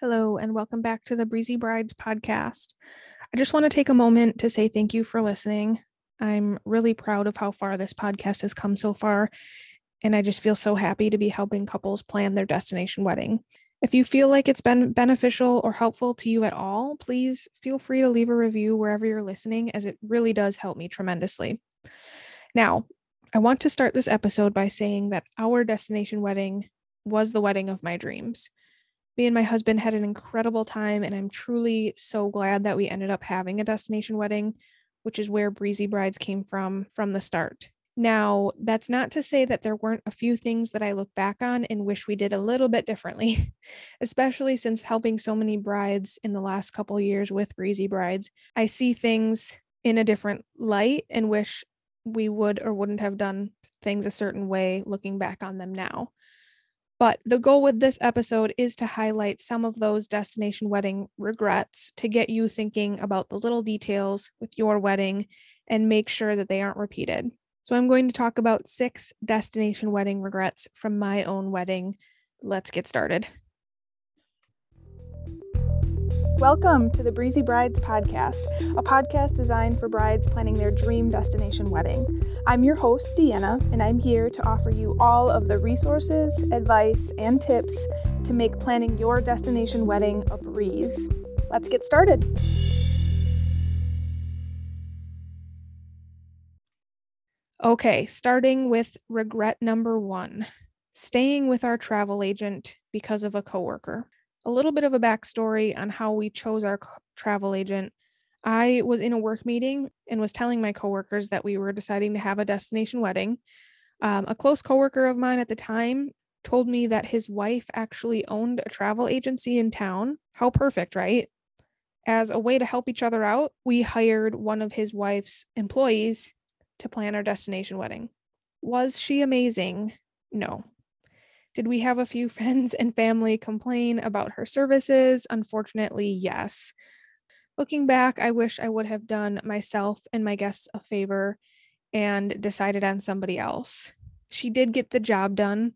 Hello, and welcome back to the Breezy Brides podcast. I just want to take a moment to say thank you for listening. I'm really proud of how far this podcast has come so far, and I just feel so happy to be helping couples plan their destination wedding. If you feel like it's been beneficial or helpful to you at all, please feel free to leave a review wherever you're listening, as it really does help me tremendously. Now, I want to start this episode by saying that our destination wedding was the wedding of my dreams me and my husband had an incredible time, and I'm truly so glad that we ended up having a destination wedding, which is where Breezy Brides came from from the start. Now, that's not to say that there weren't a few things that I look back on and wish we did a little bit differently, especially since helping so many brides in the last couple years with Breezy Brides. I see things in a different light and wish we would or wouldn't have done things a certain way looking back on them now. But the goal with this episode is to highlight some of those destination wedding regrets to get you thinking about the little details with your wedding and make sure that they aren't repeated. So, I'm going to talk about six destination wedding regrets from my own wedding. Let's get started. Welcome to the Breezy Brides Podcast, a podcast designed for brides planning their dream destination wedding. I'm your host, Deanna, and I'm here to offer you all of the resources, advice, and tips to make planning your destination wedding a breeze. Let's get started. Okay, starting with regret number one staying with our travel agent because of a coworker a little bit of a backstory on how we chose our travel agent. I was in a work meeting and was telling my coworkers that we were deciding to have a destination wedding. Um, a close coworker of mine at the time told me that his wife actually owned a travel agency in town. How perfect, right? As a way to help each other out, we hired one of his wife's employees to plan our destination wedding. Was she amazing? No. Did we have a few friends and family complain about her services? Unfortunately, yes. Looking back, I wish I would have done myself and my guests a favor and decided on somebody else. She did get the job done,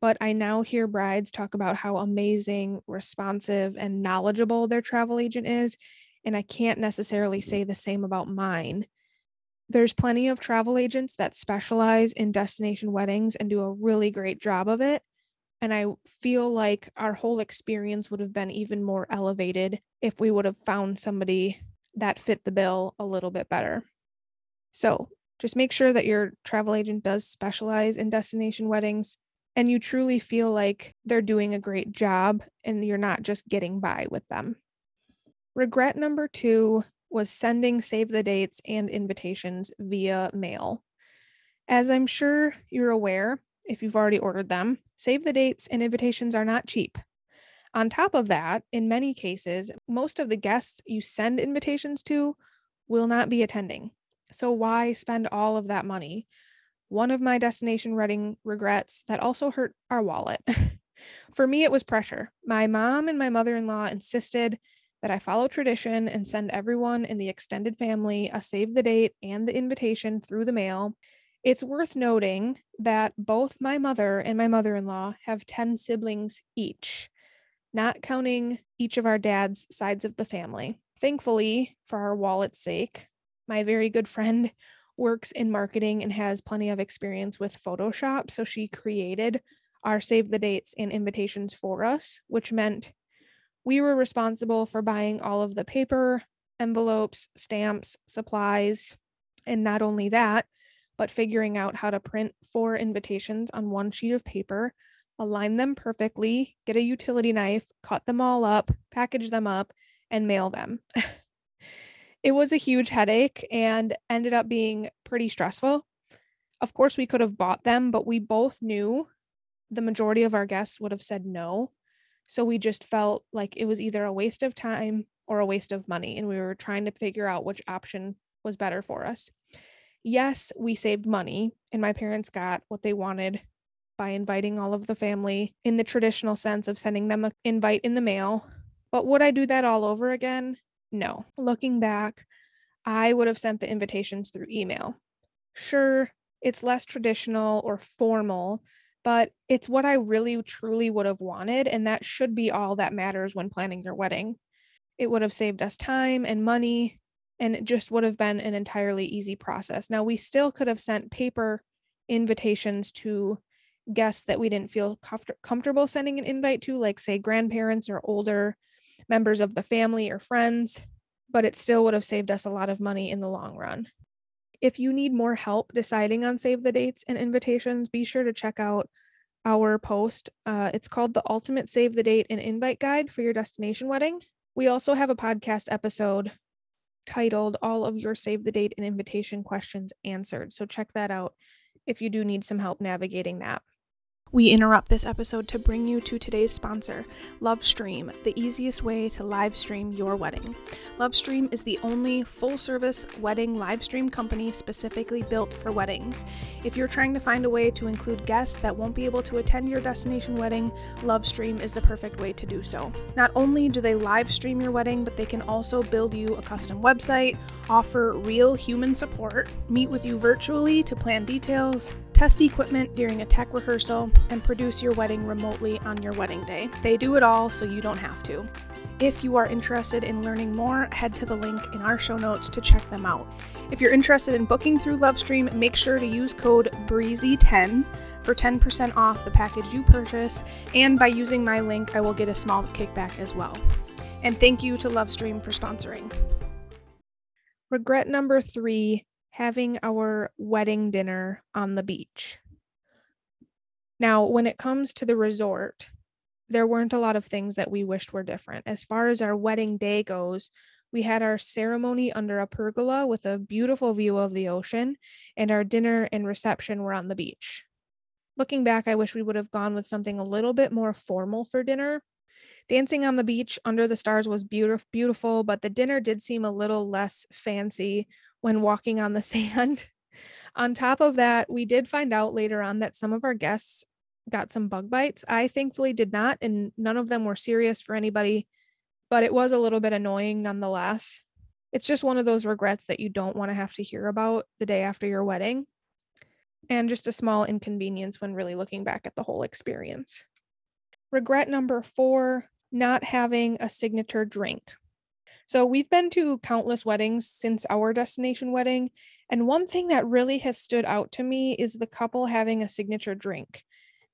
but I now hear brides talk about how amazing, responsive, and knowledgeable their travel agent is. And I can't necessarily say the same about mine. There's plenty of travel agents that specialize in destination weddings and do a really great job of it. And I feel like our whole experience would have been even more elevated if we would have found somebody that fit the bill a little bit better. So just make sure that your travel agent does specialize in destination weddings and you truly feel like they're doing a great job and you're not just getting by with them. Regret number two was sending save the dates and invitations via mail. As I'm sure you're aware, if you've already ordered them. Save the dates and invitations are not cheap. On top of that, in many cases, most of the guests you send invitations to will not be attending. So why spend all of that money? One of my destination wedding regrets that also hurt our wallet. For me, it was pressure. My mom and my mother in law insisted that I follow tradition and send everyone in the extended family a save the date and the invitation through the mail. It's worth noting that both my mother and my mother in law have 10 siblings each, not counting each of our dad's sides of the family. Thankfully, for our wallet's sake, my very good friend works in marketing and has plenty of experience with Photoshop. So she created our save the dates and invitations for us, which meant we were responsible for buying all of the paper, envelopes, stamps, supplies. And not only that, but figuring out how to print four invitations on one sheet of paper, align them perfectly, get a utility knife, cut them all up, package them up, and mail them. it was a huge headache and ended up being pretty stressful. Of course, we could have bought them, but we both knew the majority of our guests would have said no. So we just felt like it was either a waste of time or a waste of money. And we were trying to figure out which option was better for us yes, we saved money and my parents got what they wanted by inviting all of the family in the traditional sense of sending them an invite in the mail. But would I do that all over again? No. Looking back, I would have sent the invitations through email. Sure, it's less traditional or formal but it's what I really truly would have wanted. And that should be all that matters when planning your wedding. It would have saved us time and money, and it just would have been an entirely easy process. Now, we still could have sent paper invitations to guests that we didn't feel comfort- comfortable sending an invite to, like, say, grandparents or older members of the family or friends, but it still would have saved us a lot of money in the long run. If you need more help deciding on save the dates and invitations, be sure to check out our post. Uh, it's called the Ultimate Save the Date and Invite Guide for Your Destination Wedding. We also have a podcast episode titled All of Your Save the Date and Invitation Questions Answered. So check that out if you do need some help navigating that. We interrupt this episode to bring you to today's sponsor, Lovestream, the easiest way to live stream your wedding. Lovestream is the only full service wedding live stream company specifically built for weddings. If you're trying to find a way to include guests that won't be able to attend your destination wedding, Lovestream is the perfect way to do so. Not only do they live stream your wedding, but they can also build you a custom website, offer real human support, meet with you virtually to plan details, test equipment during a tech rehearsal, and produce your wedding remotely on your wedding day. They do it all so you don't have to. If you are interested in learning more, head to the link in our show notes to check them out. If you're interested in booking through Lovestream, make sure to use code BREEZY10 for 10% off the package you purchase, and by using my link, I will get a small kickback as well. And thank you to Lovestream for sponsoring. Regret number three having our wedding dinner on the beach. Now, when it comes to the resort, there weren't a lot of things that we wished were different. As far as our wedding day goes, we had our ceremony under a pergola with a beautiful view of the ocean, and our dinner and reception were on the beach. Looking back, I wish we would have gone with something a little bit more formal for dinner. Dancing on the beach under the stars was beautiful, beautiful, but the dinner did seem a little less fancy when walking on the sand. on top of that, we did find out later on that some of our guests got some bug bites. I thankfully did not, and none of them were serious for anybody, but it was a little bit annoying nonetheless. It's just one of those regrets that you don't want to have to hear about the day after your wedding, and just a small inconvenience when really looking back at the whole experience. Regret number four not having a signature drink. So we've been to countless weddings since our destination wedding. And one thing that really has stood out to me is the couple having a signature drink.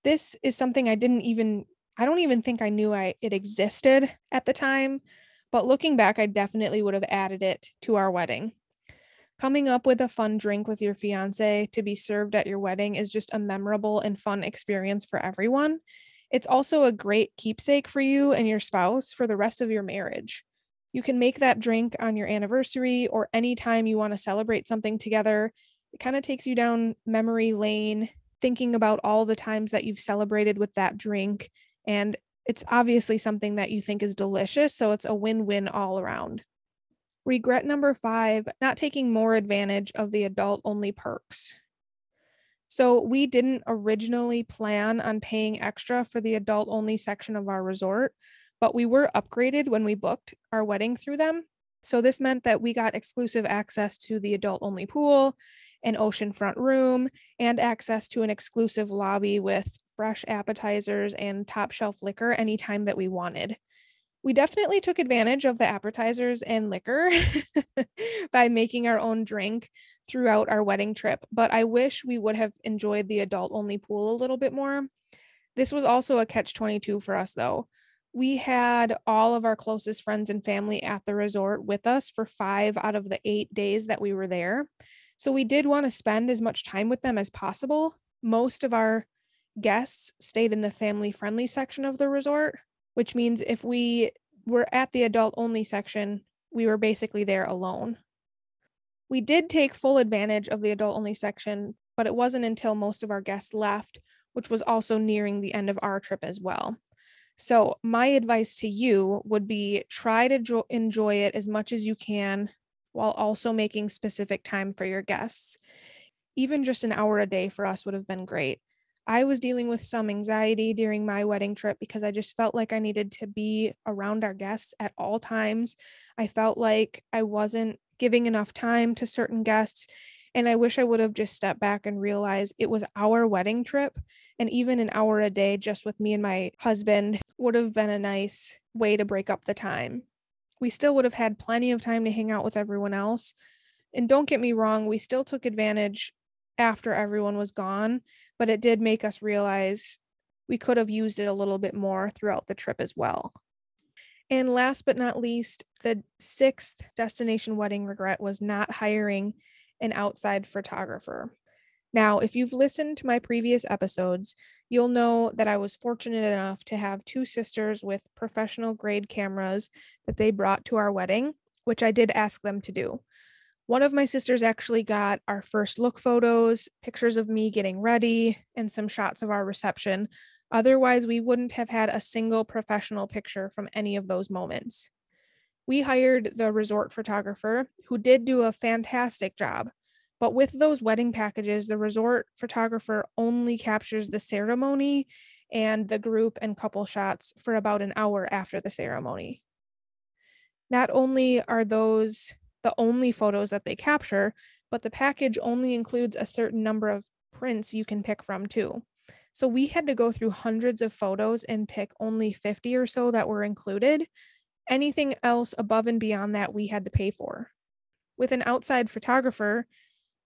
This is something I didn't even, I don't even think I knew I, it existed at the time. But looking back, I definitely would have added it to our wedding. Coming up with a fun drink with your fiance to be served at your wedding is just a memorable and fun experience for everyone. It's also a great keepsake for you and your spouse for the rest of your marriage. You can make that drink on your anniversary or anytime you want to celebrate something together. It kind of takes you down memory lane, thinking about all the times that you've celebrated with that drink. And it's obviously something that you think is delicious. So it's a win win all around. Regret number five not taking more advantage of the adult only perks. So, we didn't originally plan on paying extra for the adult only section of our resort, but we were upgraded when we booked our wedding through them. So this meant that we got exclusive access to the adult only pool, an oceanfront room, and access to an exclusive lobby with fresh appetizers and top shelf liquor anytime that we wanted. We definitely took advantage of the appetizers and liquor by making our own drink throughout our wedding trip, but I wish we would have enjoyed the adult only pool a little bit more. This was also a catch 22 for us, though we had all of our closest friends and family at the resort with us for five out of the eight days that we were there. So we did want to spend as much time with them as possible. Most of our guests stayed in the family friendly section of the resort, which means if we were at the adult only section, we were basically there alone. We did take full advantage of the adult only section, but it wasn't until most of our guests left, which was also nearing the end of our trip as well. So, my advice to you would be try to jo- enjoy it as much as you can while also making specific time for your guests. Even just an hour a day for us would have been great. I was dealing with some anxiety during my wedding trip because I just felt like I needed to be around our guests at all times. I felt like I wasn't giving enough time to certain guests And I wish I would have just stepped back and realized it was our wedding trip. And even an hour a day just with me and my husband would have been a nice way to break up the time. We still would have had plenty of time to hang out with everyone else. And don't get me wrong, we still took advantage after everyone was gone, but it did make us realize we could have used it a little bit more throughout the trip as well. And last but not least, the sixth destination wedding regret was not hiring an outside photographer. Now, if you've listened to my previous episodes, you'll know that I was fortunate enough to have two sisters with professional grade cameras that they brought to our wedding, which I did ask them to do. One of my sisters actually got our first look photos, pictures of me getting ready, and some shots of our reception, Otherwise, we wouldn't have had a single professional picture from any of those moments. We hired the resort photographer who did do a fantastic job. But with those wedding packages, the resort photographer only captures the ceremony and the group and couple shots for about an hour after the ceremony. Not only are those the only photos that they capture, but the package only includes a certain number of prints you can pick from too. So we had to go through hundreds of photos and pick only 50 or so that were included. Anything else above and beyond that, we had to pay for. With an outside photographer,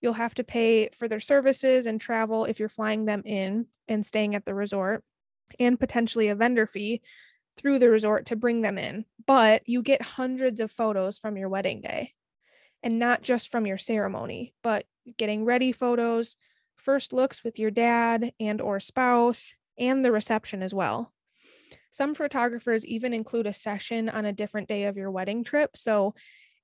you'll have to pay for their services and travel if you're flying them in and staying at the resort, and potentially a vendor fee through the resort to bring them in. But you get hundreds of photos from your wedding day, and not just from your ceremony, but getting ready photos, first looks with your dad and or spouse and the reception as well. Some photographers even include a session on a different day of your wedding trip. So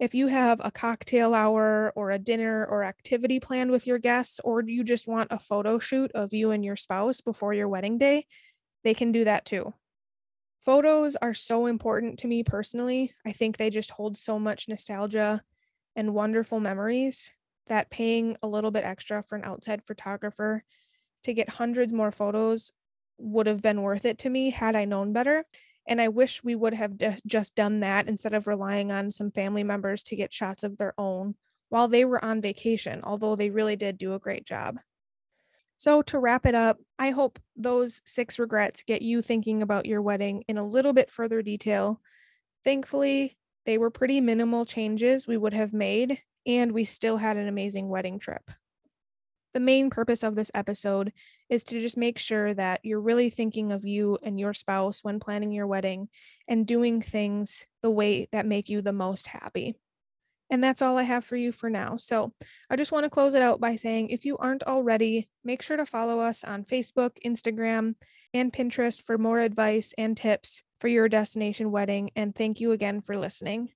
if you have a cocktail hour or a dinner or activity planned with your guests, or you just want a photo shoot of you and your spouse before your wedding day, they can do that too. Photos are so important to me personally. I think they just hold so much nostalgia and wonderful memories that paying a little bit extra for an outside photographer to get hundreds more photos would have been worth it to me had I known better. And I wish we would have d- just done that instead of relying on some family members to get shots of their own while they were on vacation, although they really did do a great job. So, to wrap it up, I hope those six regrets get you thinking about your wedding in a little bit further detail. Thankfully, they were pretty minimal changes we would have made, and we still had an amazing wedding trip. The main purpose of this episode is to just make sure that you're really thinking of you and your spouse when planning your wedding and doing things the way that make you the most happy. And that's all I have for you for now. So I just want to close it out by saying if you aren't already, make sure to follow us on Facebook, Instagram, and Pinterest for more advice and tips for your destination wedding. And thank you again for listening.